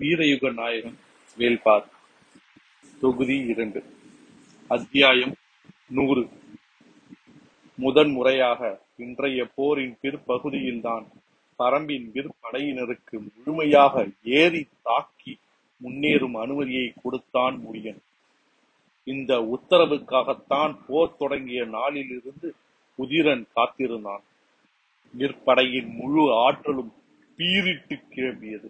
வீரயுக நாயகன் வேல்பார். தொகுதி இரண்டு. அத்தியாயம் நூறு. முதன் முறையாக இன்றைய போரின் பிற்பகுதியில்தான் பரம்பின் விற்படையினருக்கு முழுமையாக ஏறி தாக்கி முன்னேறும் அனுமதியை கொடுத்தான் முடியன் இந்த உத்தரவுக்காகத்தான் போர் தொடங்கிய நாளிலிருந்து உதிரன் காத்திருந்தான். விற்படையின் முழு ஆற்றலும் பீரிட்டு கிளம்பியது.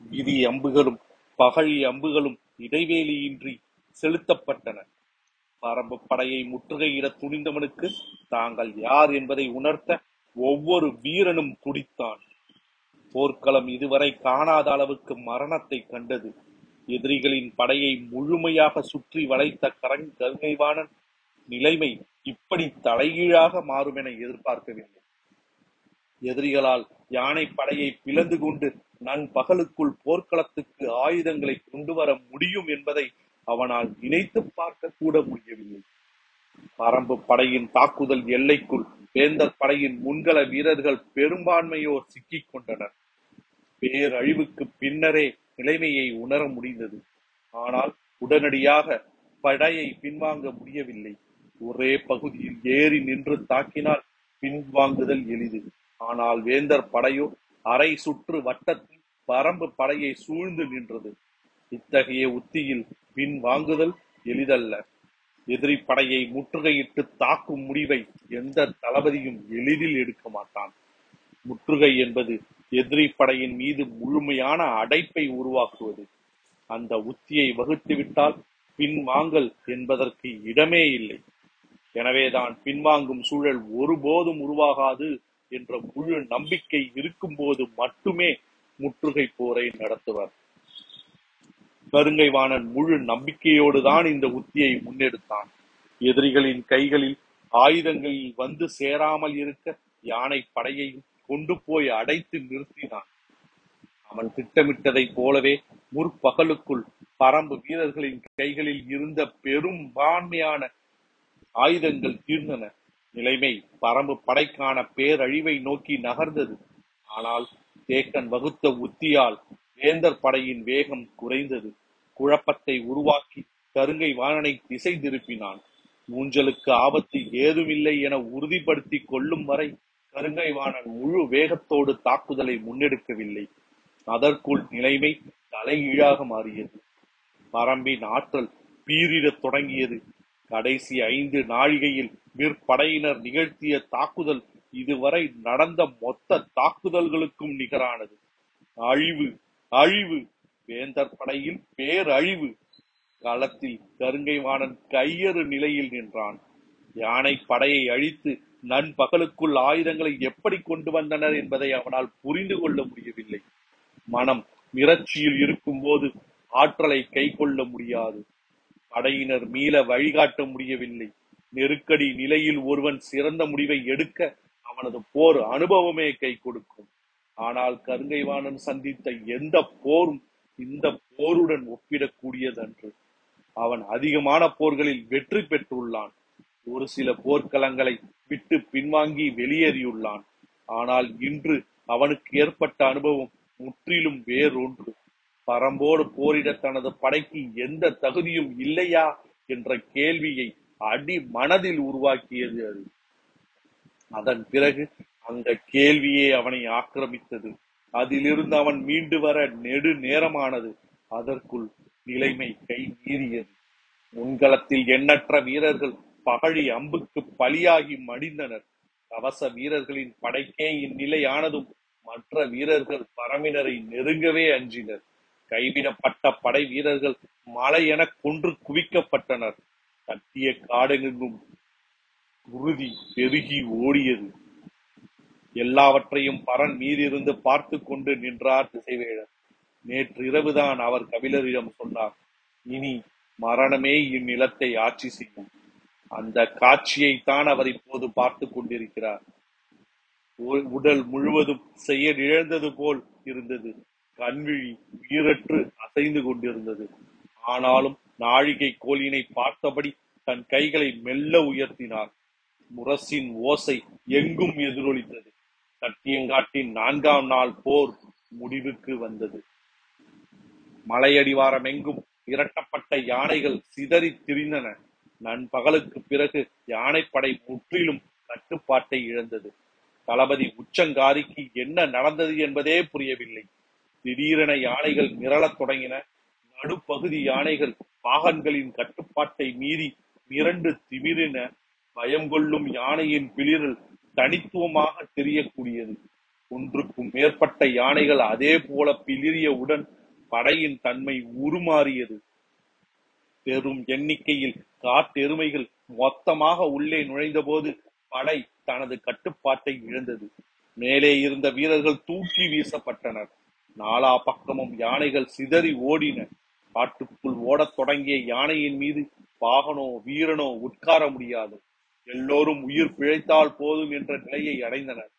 விதி அம்புகளும் பகழி அம்புகளும் இடைவேளியின்றி செலுத்தப்பட்டன. பரம்பு படையை முற்றுகையிட துணிந்தவனுக்கு தாங்கள் யார் என்பதை உணர்த்த ஒவ்வொரு வீரனும் துடித்தான். போர்க்களம் இதுவரை காணாத அளவுக்கு மரணத்தை கண்டது. எதிரிகளின் படையை முழுமையாக சுற்றி வளைத்த கரங் கருணைவாணன் நிலைமை இப்படி தலைகீழாக மாறும் என எதிர்பார்க்கவில்லை. எதிரிகளால் யானை படையை பிளந்து கொண்டு நண்பகலுக்குள் போர்க்களத்துக்கு ஆயுதங்களை கொண்டு வர முடியும் என்பதை அவனால் நினைத்து பார்க்க கூட முடியவில்லை. பரம்பு படையின் தாக்குதல் எல்லைக்குள் வேந்தர் படையின் முன்கள வீரர்கள் பெரும்பான்மையோர் சிக்கிக் கொண்டனர். பேரழிவுக்கு பின்னரே நிலைமையை உணர முடிந்தது. ஆனால் உடனடியாக படையை பின்வாங்க முடியவில்லை. ஒரே பகுதியில் ஏறி நின்று தாக்கினால் பின்வாங்குதல் எளிது. ஆனால் வேந்தர் படையோ அரை சுற்று வட்டத்தில் பரம்பு படையை சூழ்ந்து நின்றது. இத்தகைய உத்தியில் பின் வாங்குதல் எளிதல்ல. எதிரி படையை முற்றுகையிட்டு தாக்கும் முடிவை எந்த தளபதியும் எளிதில் எடுக்க மாட்டான். முற்றுகை என்பது எதிரி படையின் மீது முழுமையான அடைப்பை உருவாக்குவது. அந்த உத்தியை வகுத்துவிட்டால் பின்வாங்கல் என்பதற்கு இடமே இல்லை. எனவேதான் பின்வாங்கும் சூழல் ஒருபோதும் உருவாகாது என்ற முழு நம்பிக்கை இருக்கும்போது மட்டுமே முற்றுகை போரை நடத்துவர். கருங்கைவாணன் முழு நம்பிக்கையோடு தான் இந்த உத்தியை முன்னெடுத்தான். எதிரிகளின் கைகளில் ஆயுதங்களில் வந்து சேராமல் இருக்க யானை படையையும் கொண்டு போய் அடைத்து நிறுத்தினான். அவன் திட்டமிட்டதைப் போலவே முற்பகலுக்குள் பரம்பு வீரர்களின் கைகளில் இருந்த பெரும்பான்மையான ஆயுதங்கள் தீர்ந்தன. நிலைமை பரம்பு படைக்கான பேரழிவை நோக்கி நகர்ந்தது. ஆனால் தேக்கன் வகுத்த உத்தியால் வேந்தர் படையின் வேகம் குறைந்தது. குழப்பத்தை உருவாக்கி கருங்கை வாணனை திசை திருப்பினான். ஊஞ்சலுக்கு ஆபத்து ஏதுமில்லை என உறுதிப்படுத்தி கொள்ளும் வரை கருங்கை வாணன் முழு வேகத்தோடு தாக்குதலை முன்னெடுக்கவில்லை. அதற்குள் நிலைமை தலைகீழாக மாறியது. பரம்பின் ஆற்றல் பீரிடத் தொடங்கியது. கடைசி ஐந்து நாழிகையில் விற்படையினர் நிகழ்த்திய தாக்குதல் இதுவரை நடந்த மொத்த தாக்குதல்களுக்கும் நிகரானது. அழிவு அழிவு வேந்தர் படையில் பேரழிவு. களத்தில் கருங்கைவாணன் கையறு நிலையில் நின்றான். யானை படையை அழித்து நண்பகலுக்குள் ஆயுதங்களை எப்படி கொண்டு வந்தனர் என்பதை அவனால் புரிந்து கொள்ள முடியவில்லை. மனம் மிரட்சியில் இருக்கும் போது ஆற்றலை கை கொள்ள முடியாது. படையினர் மீள வழிகாட்ட முடியவில்லை. நெருக்கடி நிலையில் ஒருவன் சிறந்த முடிவை எடுக்க அவனது போர் அனுபவமே கை கொடுக்கும். ஆனால் கருங்கைவாணன் சந்தித்த எந்த போரும் இந்த போருடன் ஒப்பிடக்கூடியதன்று. அவன் அதிகமான போர்களில் வெற்றி பெற்றுள்ளான். ஒரு சில போர்க்களங்களை விட்டு பின்வாங்கி வெளியேறியுள்ளான். ஆனால் இன்று அவனுக்கு ஏற்பட்ட அனுபவம் முற்றிலும் வேறொன்று. பரம்போடு போரிட தனது படைக்கு எந்த தகுதியும் இல்லையா என்ற கேள்வியை அடி மனதில் உருவாக்கியது அது. அதன் பிறகு அந்த கேள்வியே அவனை ஆக்கிரமித்தது. அதிலிருந்து அவன் மீண்டு வர நெடு நேரமானது அதற்குள் நிலைமை கை மீறியது. முன்களத்தில் எண்ணற்ற வீரர்கள் பகழி அம்புக்கு பலியாகி மடிந்தனர். கவச வீரர்களின் படைக்கே இந்நிலையானதும் மற்ற வீரர்கள் பரமினரை நெருங்கவே அஞ்சினர். கைவிடப்பட்ட படை வீரர்கள் மலை என கொன்று குவிக்கப்பட்டனர். கட்டிய காடெங்கும் உறுதி பெருகி ஓடியது. எல்லாவற்றையும் பரன் மீதிருந்து பார்த்து கொண்டு நின்றார் திசைவேழர் நேற்று இரவுதான் அவர் கபிலரிடம் சொன்னார் இனி மரணமே இந்நிலத்தை ஆட்சி செய்யும். அந்த காட்சியைத்தான் அவர் இப்போது பார்த்து கொண்டிருக்கிறார். உடல் முழுவதும் செயல் இழந்தது போல் இருந்தது. கண்விழி உயிரற்று அசைந்து கொண்டிருந்தது. ஆனாலும் நாழிகை கோலினை பார்த்தபடி தன் கைகளை மெல்ல உயர்த்தினார். முரசின் ஓசை எங்கும் எதிரொலித்தது. சட்டியங்காட்டின் நான்காம் நாள் போர் முடிவுக்கு வந்தது. மலையடிவாரம் எங்கும் இரட்டப்பட்ட யானைகள் சிதறித் திரிந்தன. நண்பகலுக்கு பிறகு யானைப்படை முற்றிலும் கட்டுப்பாட்டை இழந்தது. தளபதி உச்சங்காரிக்கு என்ன நடந்தது என்பதே புரியவில்லை. திடீரென யானைகள் மிரளத் தொடங்கின. நடுப்பகுதி யானைகள் பாகன்களின் கட்டுப்பாட்டை மீறி மிரண்டு திமிரின. பயம் கொள்ளும் யானையின் பிளிரல் தனித்துவமாக தெரியக்கூடியது. ஒன்றுக்கும் மேற்பட்ட யானைகள் அதே போல பிளிரியவுடன் படையின் தன்மை உருமாறியது. பெரும் எண்ணிக்கையில் காட்டெருமைகள் மொத்தமாக உள்ளே நுழைந்தபோது படை தனது கட்டுப்பாட்டை இழந்தது. மேலே இருந்த வீரர்கள் தூக்கி வீசப்பட்டனர். நாலா பக்கமும் யானைகள் சிதறி ஓடின. காட்டுக்குள் ஓடத் தொடங்கிய யானையின் மீது பாகனோ வீரனோ உட்கார முடியாது. எல்லோரும் உயிர் பிழைத்தால் போதும் என்ற நிலையை அடைந்தனர்.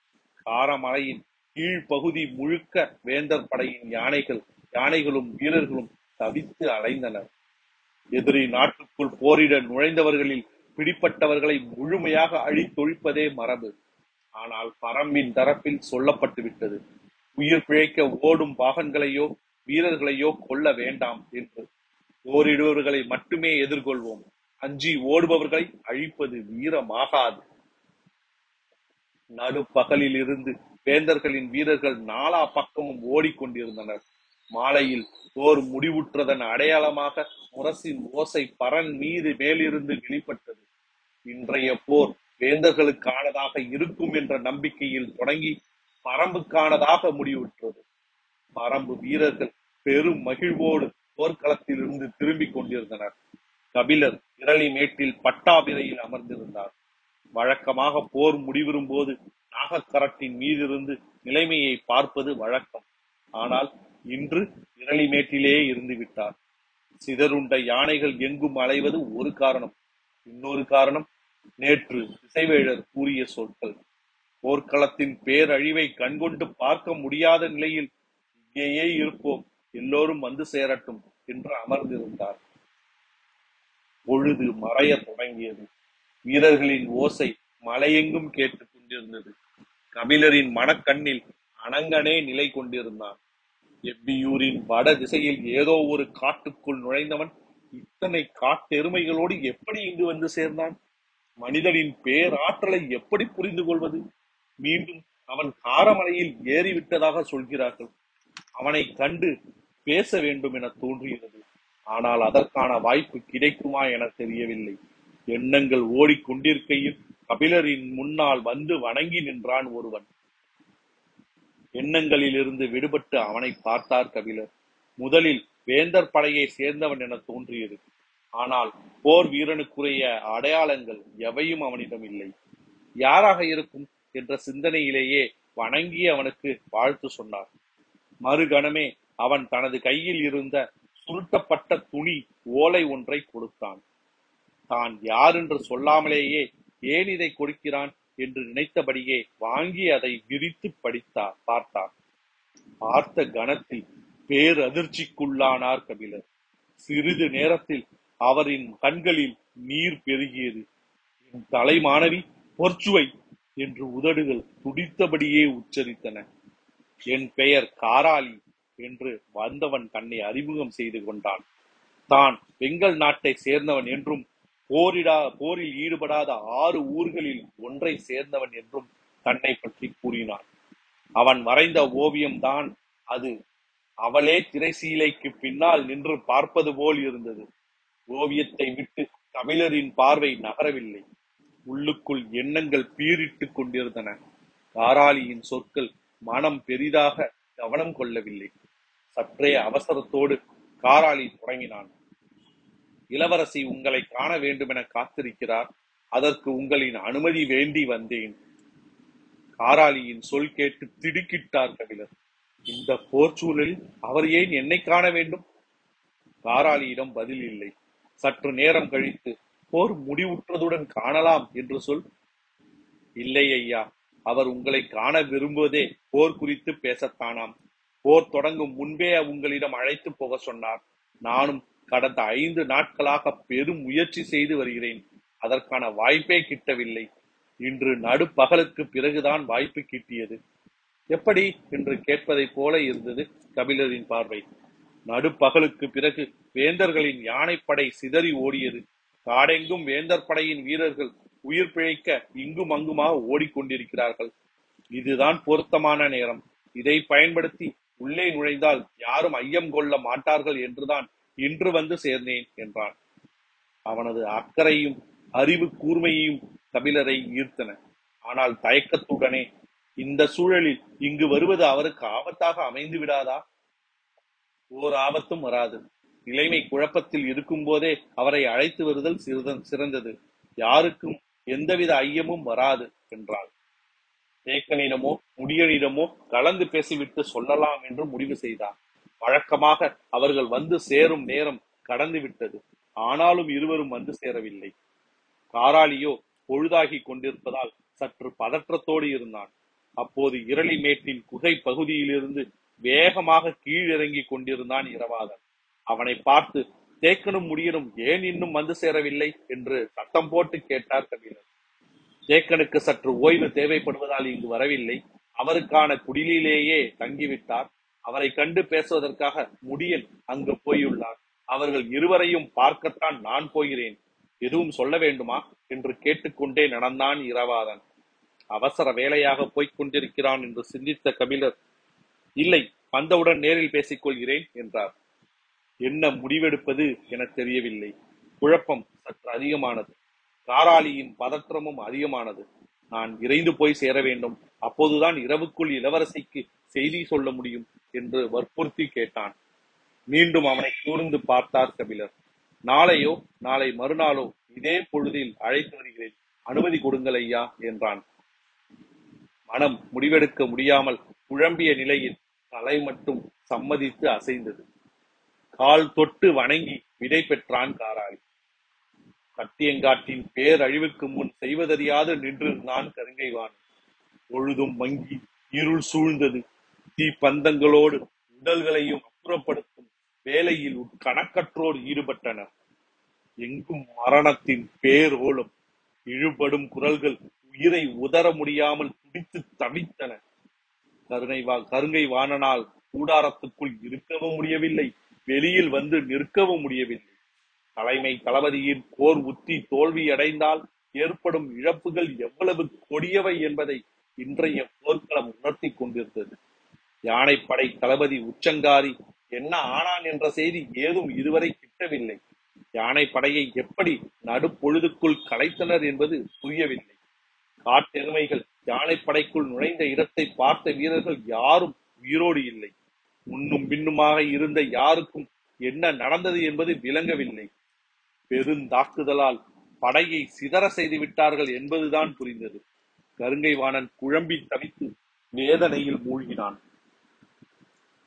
காரமலையின் கீழ்ப்பகுதி முழுக்க வேந்தர் படையின் யானைகள் யானைகளும் வீரர்களும் தவித்து அலைந்தனர். எதிரி நாட்டுக்குள் போரிட நுழைந்தவர்களில் பிடிப்பட்டவர்களை முழுமையாக அழித்தொழிப்பதே மரபு. ஆனால் பரம்பின் தரப்பில் சொல்லப்பட்டு விட்டது உயிர் பிழைக்க ஓடும் பாகன்களையோ வீரர்களையோ கொல்ல வேண்டாம் என்று போரிடுபவர்களை மட்டுமே எதிர்கொள்வோம். அஞ்சி ஓடுபவர்களை அழிப்பது வீரமாகாது. நடுப்பகலில் இருந்து வேந்தர்களின் வீரர்கள் நாலா பக்கமும் ஓடிக்கொண்டிருந்தனர். மாலையில் போர் முடிவுற்றதன் அடையாளமாக முரசின் ஓசை பரன் மீது மேலிருந்து வெளிப்பட்டது. இன்றைய போர் வேந்தர்களுக்கானதாக இருக்கும் என்ற நம்பிக்கையில் தொடங்கி பரம்புக்கானதாக முடிவுற்றது. பரம்பு வீரர்கள் பெரும் மகிழ்வோடு போர்க்களத்திலிருந்து திரும்பிக் கொண்டிருந்தனர். கபிலர் இரளி மேட்டில் பட்டாபிரையில் அமர்ந்திருந்தார். வழக்கமாக போர் முடிவரும் போது நாகக்கரட்டின் மீதிருந்து நிலைமையை பார்ப்பது வழக்கம். ஆனால் இன்று இரளிமேட்டிலே இருந்து விட்டார். சிதறுண்ட யானைகள் எங்கும் அலைவது ஒரு காரணம். இன்னொரு காரணம் நேற்று இசைவேழர் கூறிய சொற்கள். போர்க்களத்தின் பேரழிவை கண்கொண்டு பார்க்க முடியாத நிலையில் இங்கேயே இருப்போம். எல்லோரும் வந்து சேரட்டும் என்று அமர்ந்திருந்தார். பொழுது மறைய தொடங்கியது. வீரர்களின் ஓசை மலையெங்கும் கேட்டுக் கொண்டிருந்தது. கபிலரின் மனக்கண்ணில் அனங்கனே நிலை கொண்டிருந்தான். எப்பியூரின் வட திசையில் ஏதோ ஒரு காட்டுக்குள் நுழைந்தவன் இத்தனை காட்டெருமைகளோடு எப்படி இங்கு வந்து சேர்ந்தான்? மனிதனின் பேராற்றலை எப்படி புரிந்து கொள்வது மீண்டும் அவன் காரமலையில் ஏறிவிட்டதாக சொல்கிறார்கள். அவனை கண்டு பேச வேண்டும் என தோன்றுகிறது ஆனால் அதற்கான வாய்ப்பு கிடைக்குமா என தெரியவில்லை. எண்ணங்கள் ஓடிக்கொண்டிருக்கையில் கபிலரின் முன்னால் வந்து வணங்கி நின்றான் ஒருவன். எண்ணங்களில் இருந்து விடுபட்டு அவனை பார்த்தார் கபிலர். முதலில் வேந்தர் படையை சேர்ந்தவன் என தோன்றியது. ஆனால் போர் வீரனுக்குரிய அடையாளங்கள் எவையும் அவனிடம் இல்லை. யாராக இருக்கும்? என்ற சிந்தனையிலேயே வணங்கி அவனுக்கு வாழ்த்து சொன்னார். மறுகணமே அவன் தனது கையில் இருந்த சுருட்டப்பட்ட துணி ஓலை ஒன்றை கொடுத்தான். தான் யார் என்று சொல்லாமலேயே ஏன் இதை கொடுக்கிறான் என்று நினைத்தபடியே வாங்கி அதை விரித்து படித்தார் பார்த்தார் பார்த்த கணத்தில் பேரதிர்ச்சிக்குள்ளானார் கபிலர். சிறிது நேரத்தில் அவரின் கண்களில் நீர் பெருகியது. என் தலை மாணவி பொற்சுவை என்று உதடுகள் துடித்தபடியே உச்சரித்தன. என் பெயர் காராளி என்று வந்தவன் தன்னை அறிமுகம் செய்து கொண்டான். தான் வெங்கல் நாட்டை சேர்ந்தவன் என்றும் போரிடா போரில் ஈடுபடாத ஆறு ஊர்களில் ஒன்றை சேர்ந்தவன் என்றும் தன்னை பற்றி கூறினான். அவன் வரைந்த ஓவியம்தான் அது. அவளே திரைசீலைக்கு பின்னால் நின்று பார்ப்பது போல் இருந்தது. ஓவியத்தை விட்டு தமிழரின் பார்வை நகரவில்லை. உள்ளுக்குள் எண்ணங்கள் பீரிட்டுக் கொண்டிருந்தன. காராளியின் சொற்கள் மனம் பெரிதாக கவனம் கொள்ளவில்லை. சற்றே அவசரத்தோடு காராளி தொடங்கினான். இளவரசி உங்களை காண வேண்டுமென காத்திருக்கிறார். அதற்கு உங்களின் அனுமதி வேண்டி வந்தேன். காராளியின் சொல் கேட்டு திடுக்கிட்டார் கபிலர். இந்த போர்ச்சூழலில் அவர் ஏன் என்னை காண வேண்டும்? காராளியிடம் பதில் இல்லை. சற்று நேரம் கழித்து போர் முடிவுற்றதுடன் காணலாம் என்று சொல். இல்லை ஐயா அவர் உங்களை காண விரும்புவதே போர் குறித்து பேசத்தானாம். போர் தொடங்கும் முன்பே உங்களிடம் அழைத்து போக சொன்னார். நானும் கடந்த ஐந்து நாட்களாக பெரும் முயற்சி செய்து வருகிறேன். அதற்கான வாய்ப்பே கிட்டவில்லை. இன்று நடுப்பகலுக்கு பிறகுதான் வாய்ப்பு கிட்டியது. எப்படி? என்று கேட்பதைப் போல இருந்தது கபிலரின் பார்வை. நடுப்பகலுக்கு பிறகு வேந்தர்களின் யானைப்படை சிதறி ஓடியது. காடெங்கும் வேந்தர் படையின் வீரர்கள் உயிர் பிழைக்க இங்கும் அங்குமாக ஓடிக்கொண்டிருக்கிறார்கள். இதுதான் பொருத்தமான நேரம். இதை பயன்படுத்தி உள்ளே நுழைந்தால் யாரும் ஐயம் கொள்ள மாட்டார்கள் என்றுதான் இன்று வந்து சேர்ந்தேன் என்றான். அவனது அக்கறையும் அறிவு கூர்மையையும் கபிலரை ஈர்த்தன. ஆனால் தயக்கத்துடனே இந்த சூழலில் இங்கு வருவது அவருக்கு ஆபத்தாக அமைந்து விடாதா? ஓர் ஆபத்தும் வராது. நிலைமை குழப்பத்தில் இருக்கும் போதே அவரை அழைத்து வருதல் சிறந்த- சிறந்தது. யாருக்கும் எந்தவித ஐயமும் வராது என்றாள். தேக்கனிடமோ முடியனிடமோ கலந்து பேசிவிட்டு சொல்லலாம் என்று முடிவு செய்தார். வழக்கமாக அவர்கள் வந்து சேரும் நேரம் கடந்து விட்டது. ஆனாலும் இருவரும் வந்து சேரவில்லை. காராளியோ பொழுதாகி கொண்டிருப்பதால் சற்று பதற்றத்தோடு இருந்தான். அப்போது இரளிமேட்டின் குகை பகுதியிலிருந்து வேகமாக கீழிறங்கி கொண்டிருந்தான் இரவாதன் அவனை பார்த்து தேக்கனும் முடியனும் ஏன் இன்னும் வந்து சேரவில்லை? என்று சத்தம் போட்டு கேட்டார் கபிலர். தேக்கனுக்கு சற்று ஓய்வு தேவைப்படுவதால் இங்கு வரவில்லை. அவருக்கான குடிலிலேயே தங்கிவிட்டார். அவரை கண்டு பேசுவதற்காக முடியன் அங்கு போயுள்ளார் அவர்கள் இருவரையும் பார்க்கத்தான் நான் போகிறேன். எதுவும் சொல்ல வேண்டுமா? என்று கேட்டுக்கொண்டே நடந்தான் இரவாதன். அவசர வேலையாக போய்க் கொண்டிருக்கிறான் என்று சிந்தித்த கபிலர். இல்லை வந்தவுடன் நேரில் பேசிக் கொள்கிறேன் என்றார். என்ன முடிவெடுப்பது என தெரியவில்லை. குழப்பம் சற்று அதிகமானது. காராளியின் பதற்றமும் அதிகமானது. நான் இறைந்து போய் சேர வேண்டும். அப்போதுதான் இரவுக்குள் இளவரசிக்கு செய்தி சொல்ல முடியும் என்று வற்புறுத்தி கேட்டான். மீண்டும் அவனை கூர்ந்து பார்த்தார் கபிலர். நாளையோ நாளை மறுநாளோ இதே பொழுதில் அழைத்து வருகிறேன். அனுமதி கொடுங்கள் ஐயா என்றான். மனம் முடிவெடுக்க முடியாமல் குழம்பிய நிலையில் தலை மட்டும் சம்மதித்து அசைந்தது. கால் தொட்டு வணங்கி விடை பெற்றான் காராளி கட்டியங்காட்டின் பேரழிவுக்கு முன் செய்வதறியாது நின்றிருந்தான் கருங்கைவான். பொழுதும் மங்கி இருள் சூழ்ந்தது. தீ பந்தங்களோடு உடல்களையும் அப்புறப்படுத்தும் வேலையில் கணக்கற்றோர் ஈடுபட்டனர். எங்கும் மரணத்தின் பேரோலும் இழுபடும் குரல்கள் உயிரை உதற முடியாமல் துடித்து தவித்தன. கருணை கருங்கை வாணனால் கூடாரத்துக்குள் இருக்கவும் முடியவில்லை. வெளியில் வந்து நிற்கவும் முடியவில்லை. தலைமை தளபதியின் போர் உத்தி தோல்வி அடைந்தால் ஏற்படும் இழப்புகள் எவ்வளவு கொடியவை என்பதை இன்றைய போர்க்களம் உணர்த்தி கொண்டிருந்தது. யானைப்படை தளபதி உச்சங்காரி என்ன ஆனான் என்ற செய்தி ஏதும் இதுவரை கிட்டவில்லை. யானைப்படையை எப்படி நடுப்பொழுதுக்குள் கலைத்தனர் என்பது புரியவில்லை. காட்டெருமைகள் யானைப்படைக்குள் நுழைந்த இடத்தை பார்த்த வீரர்கள் யாரும் உயிரோடு இல்லை. முன்னும் பின்னுமாக இருந்த யாருக்கும் என்ன நடந்தது என்பது விளங்கவில்லை. பெருந்தாக்குதலால் படையை சிதற செய்து விட்டார்கள் என்பதுதான் புரிந்தது. கருங்கை வாணன் குழம்பி தவித்து வேதனையில் மூழ்கினான்.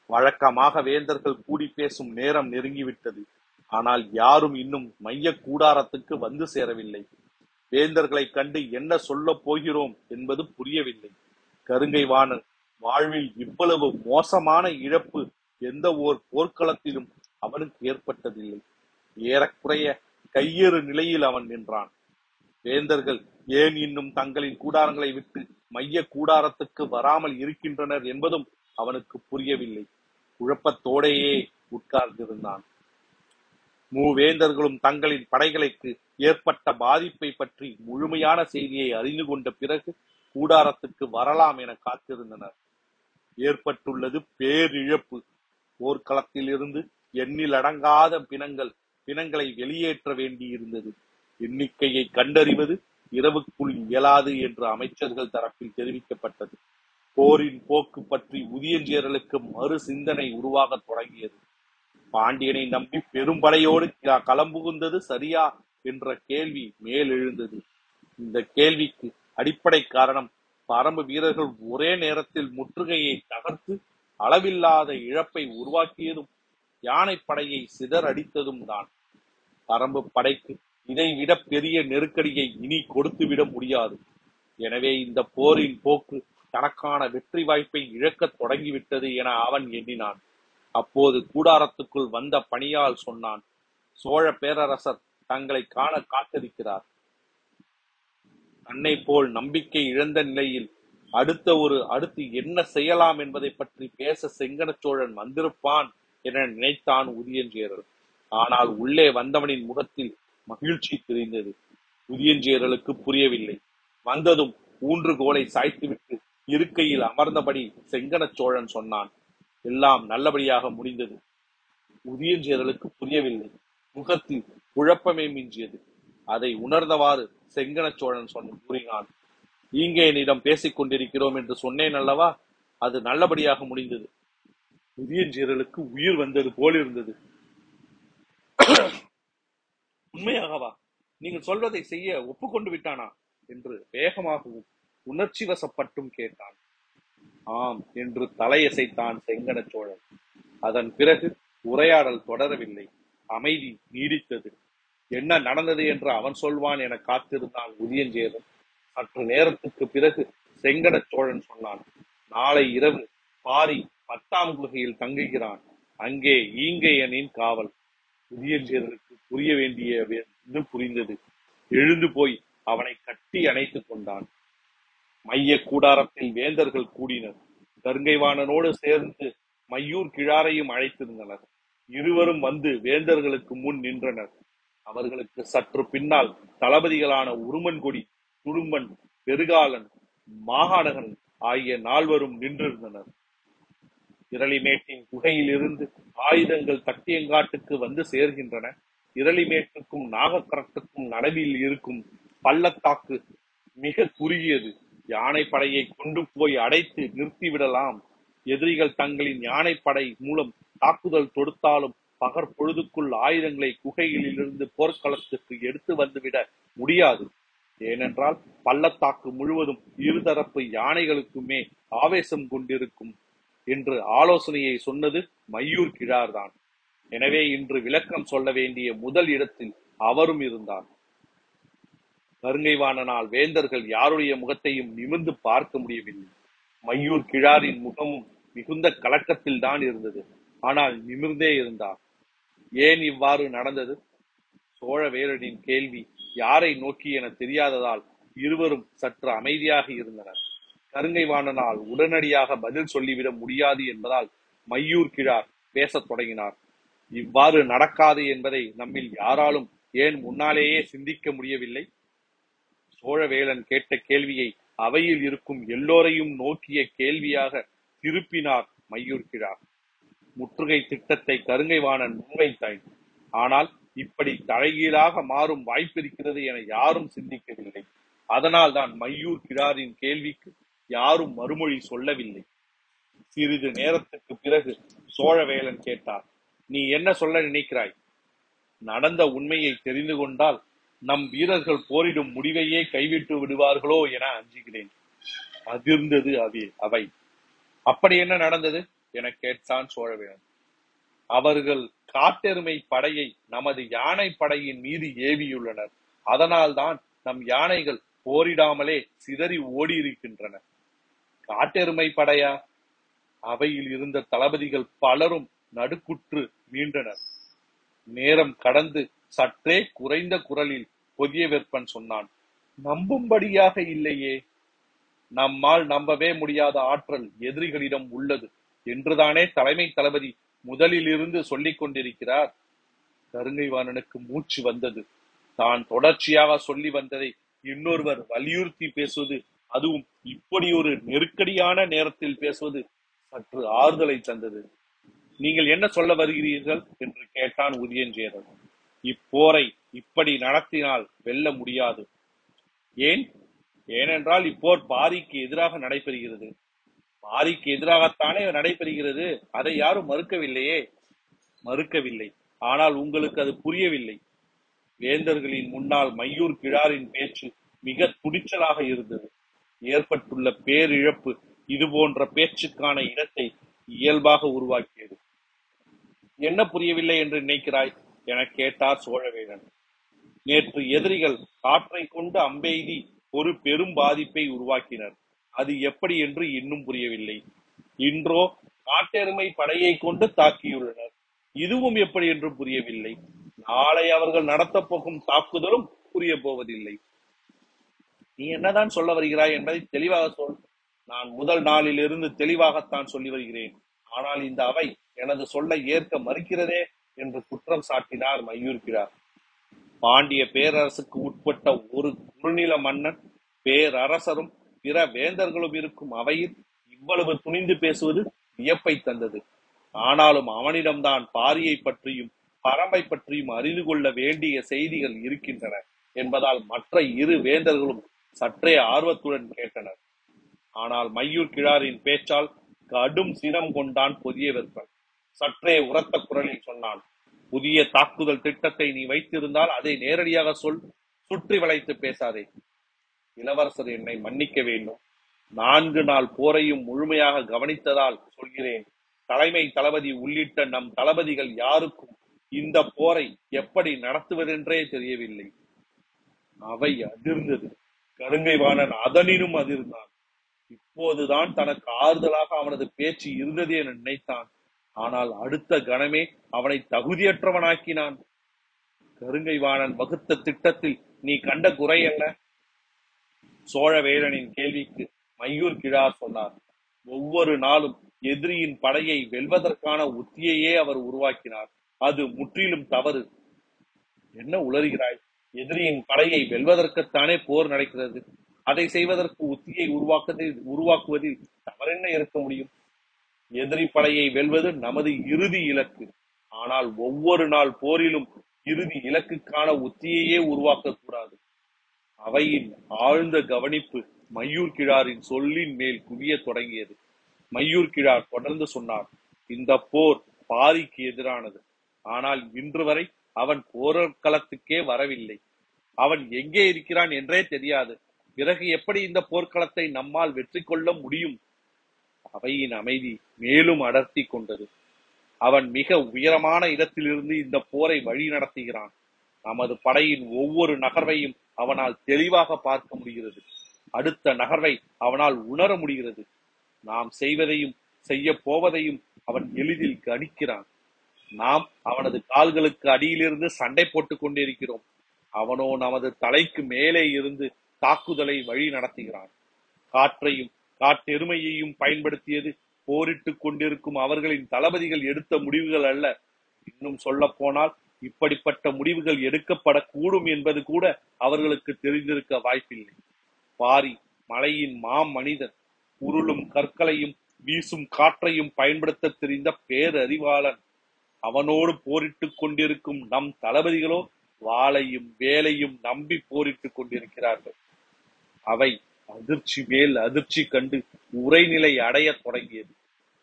வழக்கமாக வேந்தர்கள் கூடி பேசும் நேரம் நெருங்கிவிட்டது. ஆனால் யாரும் இன்னும் மைய கூடாரத்துக்கு வந்து சேரவில்லை. வேந்தர்களை கண்டு என்ன சொல்லப் போகிறோம் என்பது புரியவில்லை. கருங்கை வாணன் வாழ்வில் இவ்வளவு மோசமான இழப்பு எந்த ஓர் போர்க்களத்திலும் அவனுக்கு ஏற்பட்டதில்லை. ஏறக்குறைய கையேறு நிலையில் அவன் நின்றான். வேந்தர்கள் ஏன் இன்னும் தங்களின் கூடாரங்களை விட்டு மைய கூடாரத்துக்கு வராமல் இருக்கின்றனர் என்பதும் அவனுக்கு புரியவில்லை. குழப்பத்தோடையே உட்கார்ந்திருந்தான். மூவேந்தர்களும் தங்களின் படைகளுக்கு ஏற்பட்ட பாதிப்பை பற்றி முழுமையான செய்தியை அறிந்து கொண்ட பிறகு கூடாரத்துக்கு வரலாம் என காத்திருந்தனர். ஏற்பட்டுள்ளது பேரிழப்பு. போர்க்களத்திலிருந்து எண்ணில் அடங்காத பிணங்கள் பிணங்களை வெளியேற்ற வேண்டியிருந்தது. எண்ணிக்கையை கண்டறிவது இரவுக்குள் இயலாது என்று அமைச்சர்கள் தரப்பில் தெரிவிக்கப்பட்டது. போரின் போக்கு பற்றி உதியஞ்சேரலுக்கு மறு சிந்தனை உருவாக தொடங்கியது. பாண்டியனை நம்பி பெரும்படையோடு களம்புகுந்தது சரியா? என்ற கேள்வி மேலெழுந்தது. இந்த கேள்விக்கு அடிப்படை காரணம் பரம்பு வீரர்கள் ஒரே நேரத்தில் முற்றுகையை தகர்த்து அளவில்லாத இழப்பை உருவாக்கியதும் யானைப்படையை சிதறடித்ததும் தான். பரம்பு படைக்கு இதைவிட பெரிய நெருக்கடியை இனி கொடுத்துவிட முடியாது. எனவே இந்த போரின் போக்கு தனக்கான வெற்றி வாய்ப்பை இழக்கத் தொடங்கிவிட்டது என அவன் எண்ணினான். அப்போது கூடாரத்துக்குள் வந்த பணியால் சொன்னான் சோழ பேரரசர் தங்களை காண காத்திருக்கிறார். தன்னை போல் நம்பிக்கை இழந்த நிலையில் அடுத்த ஒரு அடுத்து என்ன செய்யலாம் என்பதை பற்றி பேச செங்கன சோழன் வந்திருப்பான் என நினைத்தான் உதியஞ்சேரல் ஆனால் உள்ளே வந்தவனின் முகத்தில் மகிழ்ச்சி தெரிந்தது. உதியஞ்சேரலுக்கு புரியவில்லை. வந்ததும் ஊன்றுகோலை சாய்த்துவிட்டு இருக்கையில் அமர்ந்தபடி செங்கனச் சோழன் சொன்னான். எல்லாம் நல்லபடியாக முடிந்தது. உதியஞ்சேரலுக்கு புரியவில்லை. முகத்தில் குழப்பமே மிஞ்சியது. அதை உணர்ந்தவாறு செங்கன சோழன் சொன்ன கூறினான். என்னிடம் பேசிக் கொண்டிருக்கிறோம் என்று சொன்னேன் அல்லவா? அது நல்லபடியாக முடிந்தது. உதியஞ்சேரலுக்கு உயிர் வந்தது போல் இருந்தது. உண்மையாகவா? நீங்கள் சொல்வதை செய்ய ஒப்புக்கொண்டு விட்டானா? என்று வேகமாகவும் உணர்ச்சி வசப்பட்டும் கேட்டான். ஆம் என்று தலையசைத்தான் செங்கன சோழன். அதன் பிறகு உரையாடல் தொடரவில்லை. அமைதி நீடித்தது. என்ன நடந்தது என்று அவன் சொல்வான் என காத்திருந்தான் உதியஞ்சேரன் சற்று நேரத்துக்கு பிறகு செங்கட சோழன் சொன்னான் நாளை இரவு பாரி பத்தாம் குகையில் தங்குகிறான். அங்கே ஈங்கையனின் காவல். உதியஞ்சேரனுக்கு புரிய வேண்டிய இது புரிந்தது. எழுந்து போய் அவனை கட்டி அணைத்துக் கொண்டான். மைய கூடாரத்தில் வேந்தர்கள் கூடினர். கருங்கைவாணனோடு சேர்ந்து மையூர் கிழாரையும் அழைத்திருந்தனர். இருவரும் வந்து வேந்தர்களுக்கு முன் நின்றனர். அவர்களுக்கு சற்று பின்னால் தளபதிகளான உருமன்கொடி துடும்பன் பெருகாலன் மாகாணகன் ஆகிய நால்வரும் நின்றிருந்தனர். இரளிமேட்டின் குகையிலிருந்து ஆயுதங்கள் தட்டியங்காட்டுக்கு வந்து சேர்கின்றன. இரளிமேட்டுக்கும் நாகக்கரத்துக்கும் நடுவில் இருக்கும் பள்ளத்தாக்கு மிக குறுகியது. யானை படையை கொண்டு போய் அடைத்து நிறுத்திவிடலாம். எதிரிகள் தங்களின் யானைப்படை மூலம் தாக்குதல் தொடுத்தாலும் பகற்பொழுதுக்குள் ஆயுதங்களை குகைகளிலிருந்து போர்க்களத்துக்கு எடுத்து வந்துவிட முடியாது. ஏனென்றால் பள்ளத்தாக்கு முழுவதும் இருதரப்பு யானைகளுக்குமே ஆவேசம் கொண்டிருக்கும் என்று ஆலோசனையை சொன்னது மையூர் கிழார்தான். எனவே இன்று விளக்கம் சொல்ல வேண்டிய முதல் இடத்தில் அவரும் இருந்தார். கருங்கைவாணனால் வேந்தர்கள் யாருடைய முகத்தையும் நிமிர்ந்து பார்க்க முடியவில்லை. மையூர் கிழாரின் முகமும் மிகுந்த கலக்கத்தில் தான் இருந்தது. ஆனால் நிமிர்ந்தே இருந்தார். ஏன் இவ்வாறு நடந்தது? சோழ வேலனின் கேள்வி யாரை நோக்கி என தெரியாததால் இருவரும் சற்று அமைதியாக இருந்தனர். கருங்கைவாணனால் உடனடியாக பதில் சொல்லிவிட முடியாது என்பதால் மையூர் கிழார் பேசத் தொடங்கினார். இவ்வாறு நடக்காது என்பதை நம்மில் யாராலும் ஏன் முன்னாலேயே சிந்திக்க முடியவில்லை? சோழவேலன் கேட்ட கேள்வியை அவையில் இருக்கும் எல்லோரையும் நோக்கிய கேள்வியாக திருப்பினார் மையூர் கிழார். முற்றுகை திட்டத்தை கருங்கைவாணன் முன்வைத்தான் ஆனால் இப்படி தலைகீழாக மாறும் வாய்ப்பிருக்கிறது என யாரும் சிந்திக்கவில்லை. அதனால் தான் மையூர் கிழாரின் கேள்விக்கு யாரும் மறுமொழி சொல்லவில்லை. சிறிது நேரத்துக்கு பிறகு சோழவேலன் கேட்டார் நீ என்ன சொல்ல நினைக்கிறாய்? நடந்த உண்மையை தெரிந்து கொண்டால் நம் வீரர்கள் போரிடும் முடிவையே கைவிட்டு விடுவார்களோ என அஞ்சுகிறேன். அதிர்ந்தது அவை அவை. அப்படி என்ன நடந்தது? என கேட்டான் சோழவேலன் அவர்கள் காட்டெருமை படையை நமது யானை படையின் மீது ஏவியுள்ளனர். அதனால்தான் நம் யானைகள் போரிடாமலே சிதறி ஓடி இருக்கின்றன காட்டெருமை படையா? அவையில் இருந்த தளபதிகள் பலரும் நடுக்குற்று மீண்டனர். நேரம் கடந்து சற்றே குறைந்த குரலில் பொதிய வெப்பன் சொன்னான் நம்பும்படியாக இல்லையே. நம்மால் நம்பவே முடியாத ஆற்றல் எதிரிகளிடம் உள்ளது. என்றுதானே தலைமை தளபதி முதலில் இருந்து சொல்லிக் கொண்டிருக்கிறார். கருங்கைவாணனுக்கு மூச்சு வந்தது. தான் தொடர்ச்சியாக சொல்லி வந்ததை இன்னொருவர் வலியுறுத்தி பேசுவது அதுவும் இப்படி ஒரு நெருக்கடியான நேரத்தில் பேசுவது சற்று ஆறுதலை தந்தது. நீங்கள் என்ன சொல்ல வருகிறீர்கள்? என்று கேட்டான் உதயஞ்சேரன். இப்போரை இப்படி நடத்தினால் வெல்ல முடியாது. ஏன்? ஏனென்றால் இப்போர் பாரிக்கு எதிராக நடைபெறுகிறது. மாரிக்கு எதிராகத்தானே நடைபெறுகிறது. அதை யாரும் மறுக்கவில்லையே. மறுக்கவில்லை. ஆனால் உங்களுக்கு அது புரியவில்லை. வேந்தர்களின் முன்னால் மையூர் கிழாரின் பேச்சு மிக துடிச்சலாக இருந்தது. ஏற்பட்டுள்ள பேரிழப்பு இது போன்ற பேச்சுக்கான இடத்தை இயல்பாக உருவாக்கியது. என்ன புரியவில்லை என்று நினைக்கிறாய்? என கேட்டார் சோழவேடன். நேற்று எதிரிகள் காற்றை கொண்டு அம்பெய்தி ஒரு பெரும் பாதிப்பை உருவாக்கினர். அது எப்படி என்று இன்னும் புரியவில்லை. இன்றோ காட்டெருமை படையை கொண்டு தாக்கியுள்ளனர். இதுவும் எப்படி என்று புரியவில்லை. நாளை அவர்கள் நடத்த போகும் தாக்குதலும் புரிய போவதில்லை நீ என்னதான் சொல்ல வருகிறாய் என்பதை தெளிவாக சொல். நான் முதல் நாளில் இருந்து தெளிவாகத்தான் சொல்லி வருகிறேன். ஆனால் இந்த அவை எனது சொல்லை ஏற்க மறுக்கிறதே என்று குற்றம் சாட்டினார் மையூர்கிறார் பாண்டிய பேரரசுக்கு உட்பட்ட ஒரு குறுநில மன்னன் பேரரசரும் பிற வேந்தர்களும் இருக்கும் அவையில் இவ்வளவு துணிந்து பேசுவது வியப்பை தந்தது. ஆனாலும் அவனிடம்தான் பாரியை பற்றியும் பரம்பை பற்றியும் அறிந்து கொள்ள வேண்டிய செய்திகள் இருக்கின்றன என்பதால் மற்ற இரு வேந்தர்களும் சற்றே ஆர்வத்துடன் கேட்டனர். ஆனால் மையூர் கிழாரின் பேச்சால் கடும் சினம் கொண்டான் புதிய வெப்பன் சற்றே உரத்த குரலில் சொன்னான் புதிய தாக்குதல் திட்டத்தை நீ வைத்திருந்தால் அதை நேரடியாக சொல் சுற்றி வளைத்து பேசாதே. இளவரசர் என்னை மன்னிக்க வேண்டும். நான்கு நாள் போரையும் முழுமையாக கவனித்ததால் சொல்கிறேன் தலைமை தளபதி உள்ளிட்ட நம் தளபதிகள் யாருக்கும் இந்த போரை எப்படி நடத்துவதென்றே தெரியவில்லை. அவை அதிர்ந்தது. கருங்கை வாணன் அதனினும் அதிர்ந்தான். இப்போதுதான் தனக்கு ஆறுதலாக அவனது பேச்சு இருந்தது என நினைத்தான். ஆனால் அடுத்த கணமே அவனை தகுதியற்றவனாக்கினான். கருங்கை வாணன் வகுத்த திட்டத்தில் நீ கண்ட குறை என்ன? சோழவேலனின் கேள்விக்கு மையூர் கிழார் சொன்னார். ஒவ்வொரு நாளும் எதிரியின் படையை வெல்வதற்கான உத்தியையே அவர் உருவாக்கினார். அது முற்றிலும் தவறு. என்ன உளறுகிறாய்? எதிரியின் படையை வெல்வதற்குத்தானே போர் நடக்கிறது. அதை செய்வதற்கு உத்தியை உருவாக்குவதில் உருவாக்குவதில் தவறென்ன இருக்க முடியும்? எதிரி படையை வெல்வது நமது இறுதி இலக்கு. ஆனால் ஒவ்வொரு நாள் போரிலும் இறுதி இலக்குக்கான உத்தியையே உருவாக்க கூடாது அவையின் ஆழ்ந்த கவனிப்பு மையூர் கிழாரின் சொல்லின் மேல் குவிய தொடங்கியது. மையூர் கிழார் தொடர்ந்து சொன்னார் இந்த போர் பாரிக்கு எதிரானது. ஆனால் இன்று வரை அவன் போர்க்களத்துக்கே வரவில்லை. அவன் எங்கே இருக்கிறான் என்றே தெரியாது. பிறகு எப்படி இந்த போர்க்களத்தை நம்மால் வெற்றி கொள்ள முடியும்? அவையின் அமைதி மேலும் அடர்த்தி கொண்டது. அவன் மிக உயரமான இடத்திலிருந்து இந்த போரை வழி நடத்துகிறான். நமது படையின் ஒவ்வொரு நகர்வையும் அவனால் தெளிவாக பார்க்க முடிகிறது. அடுத்த நகர்வை அவனால் உணர முடிகிறது. நாம் செய்வதையும் செய்ய போவதையும் அவன் எளிதில் கணிக்கிறான். நாம் அவனது கால்களுக்கு அடியிலிருந்து சண்டை போட்டுக் கொண்டிருக்கிறோம். அவனோ நமது தலைக்கு மேலே இருந்து தாக்குதலை வழி நடத்துகிறான். காற்றையும் காட்டெருமையையும் பயன்படுத்தியது போரிட்டுக் கொண்டிருக்கும் அவர்களின் தளபதிகள் எடுத்த முடிவுகள் அல்ல. இன்னும் சொல்ல போனால் இப்படிப்பட்ட முடிவுகள் எடுக்கப்படக்கூடும் என்பது கூட அவர்களுக்கு தெரிந்திருக்க வாய்ப்பில்லை. பாரி மலையின் மா மனிதன் உருளும் கற்களையும் வீசும் காற்றையும் பயன்படுத்த தெரிந்த பேரறிவாளன் அவனோடு போரிட்டுக் கொண்டிருக்கும் நம் தளபதிகளோ வாளையும் வேலையும் நம்பி போரிட்டுக் கொண்டிருக்கிறார்கள். அவை அதிர்ச்சி மேல் அதிர்ச்சி கண்டு உரைநிலை அடையத் தொடங்கியது.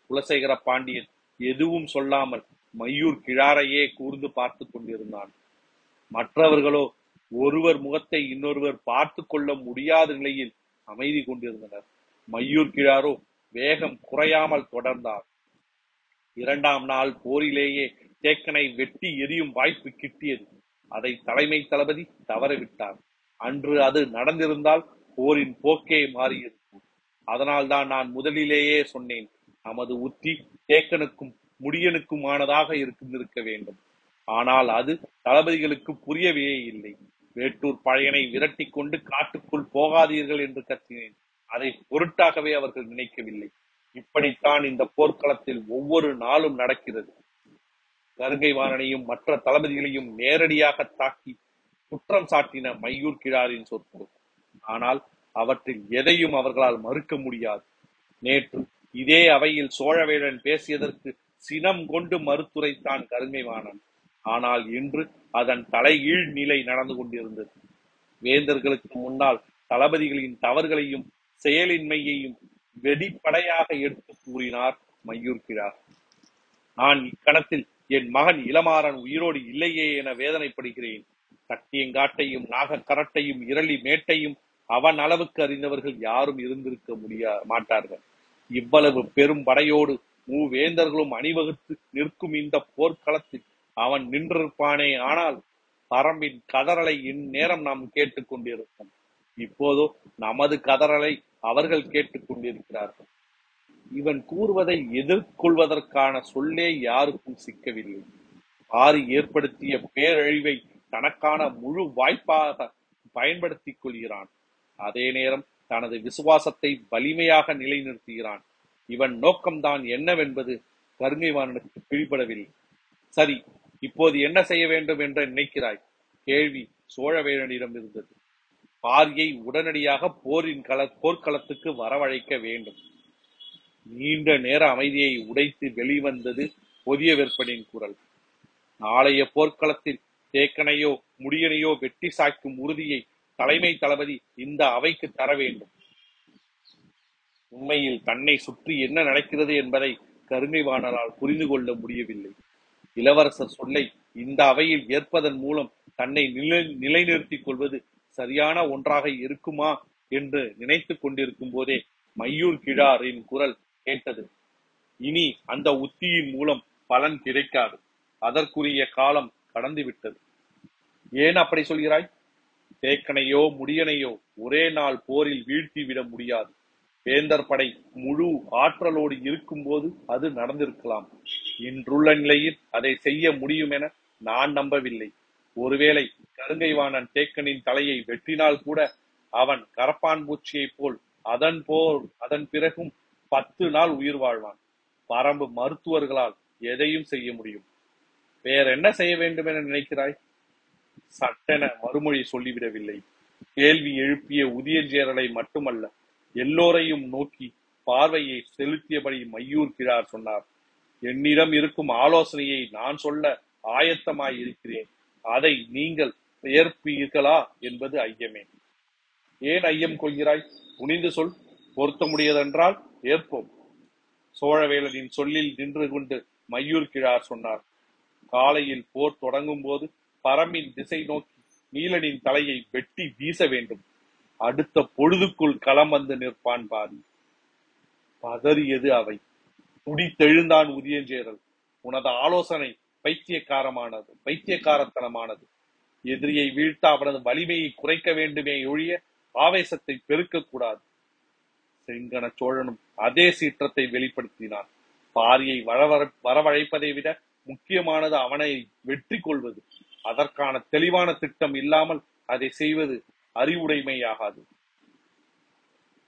குலசேகர பாண்டியன் எதுவும் சொல்லாமல் மையூர் கிழாரையே கூர்ந்து பார்த்து கொண்டிருந்தான். மற்றவர்களோ ஒருவர் முகத்தை இன்னொருவர் பார்த்து கொள்ள முடியாத நிலையில் அமைதி கொண்டிருந்தனர். மையூர் கிழாரோ வேகம் குறையாமல் தொடர்ந்தார். இரண்டாம் நாள் போரிலேயே தேக்கனை வெட்டி எரியும் வாய்ப்பு கிட்டியது. அதை தலைமை தளபதி தவறவிட்டார். அன்று அது நடந்திருந்தால் போரின் போக்கே மாறியிருக்கும் அதனால்தான் நான் முதலிலேயே சொன்னேன் நமது உத்தி தேக்கனுக்கும் முடியனுக்குமானதாக இருந்திருக்க வேண்டும். ஆனால் அது தளபதிகளுக்கு புரியவே இல்லை. வேட்டூர் பழையனை விரட்டி கொண்டு காட்டுக்குள் போகாதீர்கள் என்று கத்தினேன். அதை பொருட்டாகவே அவர்கள் நினைக்கவில்லை. இப்படித்தான் இந்த போர்க்களத்தில் ஒவ்வொரு நாளும் நடக்கிறது. கருங்கை வாணனையும் மற்ற தளபதிகளையும் நேரடியாக தாக்கி குற்றம் சாட்டின மையூர் கிழாரின் சொற்கள். ஆனால் அவற்றில் எதையும் அவர்களால் மறுக்க முடியாது. நேற்று இதே அவையில் சோழவேடன் பேசியதற்கு சினம் கொண்டு மறுத்துரைத்தான் கருங்கைவாணன். ஆனால் இன்று அதன் தலைகீழ் நிலை நடந்து கொண்டிருந்தது. வேந்தர்களுக்கு முன்னால் தளபதிகளின் தவறுகளையும் செயலின்மையையும் வெடிப்படையாக எடுத்து கூறினார் மையூர் கிழார் நான் இக்கணத்தில் என் மகன் இளமாறன் உயிரோடு இல்லையே என வேதனைப்படுகிறேன். சட்டியங்காட்டையும் நாகக்கரட்டையும் இரளி மேட்டையும் அவன் அளவுக்கு அறிந்தவர்கள் யாரும் இருந்திருக்க முடியா மாட்டார்கள். இவ்வளவு பெரும் படையோடு மூவேந்தர்களும் அணிவகுத்து நிற்கும் இந்த போர்க்களத்தில் அவன் நின்றிருப்பானே ஆனால் பரம்பின் கதறலை இந்நேரம் நாம் கேட்டுக் கொண்டிருப்போம் இப்போதோ நமது கதறலை அவர்கள் கேட்டுக் கொண்டிருக்கிறார்கள் இவன் கூறுவதை எதிர்கொள்வதற்கான சொல்லே யாருக்கும் சிக்கவில்லை. ஆறு ஏற்படுத்திய பேரழிவை தனக்கான முழு வாய்ப்பாக பயன்படுத்திக் கொள்கிறான். அதே நேரம் தனது விசுவாசத்தை வலிமையாக நிலைநிறுத்துகிறான். இவன் நோக்கம்தான் என்னவென்பது கருங்கைவானனுக்கு பிடிபடவில்லை. சரி இப்போது என்ன செய்ய வேண்டும் என்று நினைக்கிறாய்? கேள்வி சோழவேழனிடம் இருந்தது. பாரியை உடனடியாக போரின் கள போர்க்களத்துக்கு வரவழைக்க வேண்டும். நீண்ட நேர அமைதியை உடைத்து வெளிவந்தது புதிய வெப்பனின் குரல். நாளைய போர்க்களத்தில் தேக்கனையோ முடியனையோ வெட்டி சாய்க்கும் உறுதியை தலைமை தளபதி இந்த அவைக்கு தர வேண்டும். உண்மையில் தன்னை சுற்றி என்ன நடக்கிறது என்பதை கருங்கைவாணரால் புரிந்து கொள்ள முடியவில்லை. இளவரசர் சொல்லை இந்த அவையில் ஏற்பதன் மூலம் தன்னை நிலை நிலைநிறுத்திக் கொள்வது சரியான ஒன்றாக இருக்குமா என்று நினைத்துக் கொண்டிருக்கும் போதே மையூர் கிழாரின் குரல் கேட்டது. இனி அந்த உத்தியின் மூலம் பலன் கிடைக்காது. அதற்குரிய காலம் கடந்து விட்டது ஏன் அப்படி சொல்கிறாய்? தேக்கனையோ முடியனையோ ஒரே நாள் போரில் வீழ்த்தி விட முடியாது. வேந்தர் படை முழு ஆற்றலோடு இருக்கும்போது அது நடந்திருக்கலாம். இன்றுள்ள நிலையில் அதை செய்ய முடியும் என நான் நம்பவில்லை. ஒருவேளை கருங்கைவாணன் தேக்கனின் தலையை வெட்டினால் கூட அவன் கரப்பான் பூச்சியைப் போல் அதன் போல் அதன் பிறகும் பத்து நாள் உயிர் வாழ்வான். பரம்பு மருத்துவர்களால் எதையும் செய்ய முடியும். வேற என்ன செய்ய வேண்டும் என நினைக்கிறாய்? சட்டென மறுமொழி சொல்லிவிடவில்லை. கேள்வி எழுப்பிய உதியஞ்சேரலை மட்டுமல்ல எல்லோரையும் நோக்கி பார்வையை செலுத்தியபடி மையூர் கிழார் சொன்னார். என்னிடம் இருக்கும் ஆலோசனையை நான் சொல்ல ஆயத்தமாய் இருக்கிறேன் அதை நீங்கள் ஏற்பீர்களா என்பது ஐயமே. ஏன் ஐயம் கொள்கிறாய்? துணிந்து சொல். பொருத்த முடியதென்றால் ஏற்போம். சோழவேலனின் சொல்லில் நின்று கொண்டு மையூர் கிழார் சொன்னார். காலையில் போர் தொடங்கும் போது பரம்பின் திசை நோக்கி நீலனின் தலையை வெட்டி வீச வேண்டும். அடுத்த பொழுதுக்குள் களம் வந்து நிற்பான் பாதி பதறியது அவை. துடித்தெழுந்தான் உதயஞ்சேரல். உனது ஆலோசனை பைத்தியக்காரமானது பைத்தியக்காரத்தனமானது. எதிரியை வீழ்த்த அவனது வலிமையை குறைக்க வேண்டுமே ஒழிய ஆவேசத்தை பெருக்கக்கூடாது செங்கன சோழனும் அதே சீற்றத்தை வெளிப்படுத்தினான். பாரியை வரவர வரவழைப்பதை விட முக்கியமானது அவனை வெற்றி கொள்வது அதற்கான தெளிவான திட்டம் இல்லாமல் அதை செய்வது அறிவுடைமையாகாது.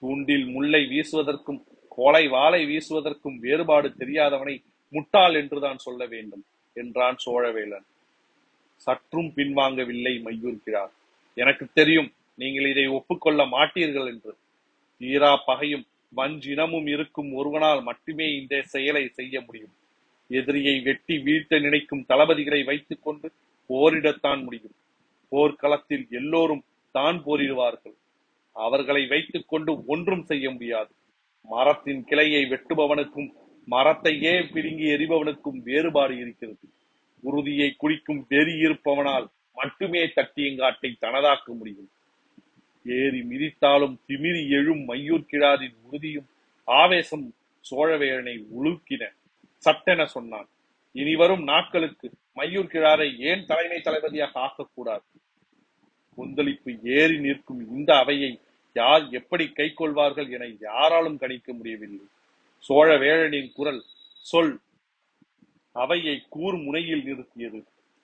தூண்டில் முல்லை வீசுவதற்கும் கோலை வாளை வீசுவதற்கும் வேறுபாடு தெரியாதவனை முட்டாள் என்றுதான் சொல்ல வேண்டும் என்றான் சோழவேலன். சற்றும் பின்வாங்கவில்லை மையூர்கிறார் எனக்கு தெரியும் நீங்கள் இதை ஒப்புக்கொள்ள மாட்டீர்கள் என்று. தீரா பகையும் வஞ்சினமும் இருக்கும் ஒருவனால் மட்டுமே இந்த செயலை செய்ய முடியும். எதிரியை வெட்டி வீழ்த்த நினைக்கும் தளபதிகளை வைத்துக் கொண்டு போரிடத்தான் முடியும். போர்க்களத்தில் எல்லோரும் தான் போரிடுவார்கள். அவர்களை வைத்துக் கொண்டு ஒன்றும் செய்ய முடியாது. மரத்தின் கிளையை வெட்டுபவனுக்கும் மரத்தையே பிடுங்கி எறிபவனுக்கும் வேறுபாடு இருக்கிறது. உறுதியை குடிக்கும் வெறி இருப்பவனால் மட்டுமே தட்டியங்காட்டை தனதாக்க முடியும். ஏறி மிதித்தாலும் திமிரி எழும் மையூர் கிழாரின் உறுதியும் ஆவேசம் சோழவேழனை உழுக்கின சட்டென சொன்னான் இனி வரும் நாட்களுக்கு மையூர் கிழாரை ஏன் தலைமை தளபதியாக ஆக்கக்கூடாது? கொந்தளிப்பு ஏறி நிற்கும் இந்த அவையை யார் எப்படி கை கொள்வார்கள் என யாராலும் கணிக்க முடியவில்லை. சோழ வேழனின் குரல் சொல். அவையை கூர் முனையில் நிறுத்தியது.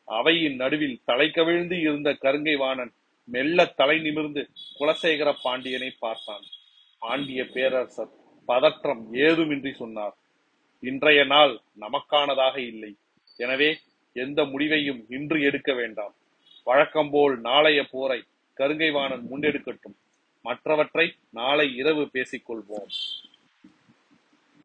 அவையின் நடுவில் தலை கவிழ்ந்து இருந்த கருங்கை வாணன் மெல்ல தலை நிமிர்ந்து குலசேகர பாண்டியனை பார்த்தான். பாண்டிய பேரரசர் பதற்றம் ஏதுமின்றி சொன்னார் இன்றைய நாள் நமக்கானதாக இல்லை. எனவே எந்த முடிவையும் இன்று எடுக்க வேண்டாம். வழக்கம்போல் நாளைய போரை கருங்கைவாணன் முன்னெடுக்கட்டும். மற்றவற்றை நாளை இரவு பேசிக்கொள்வோம்.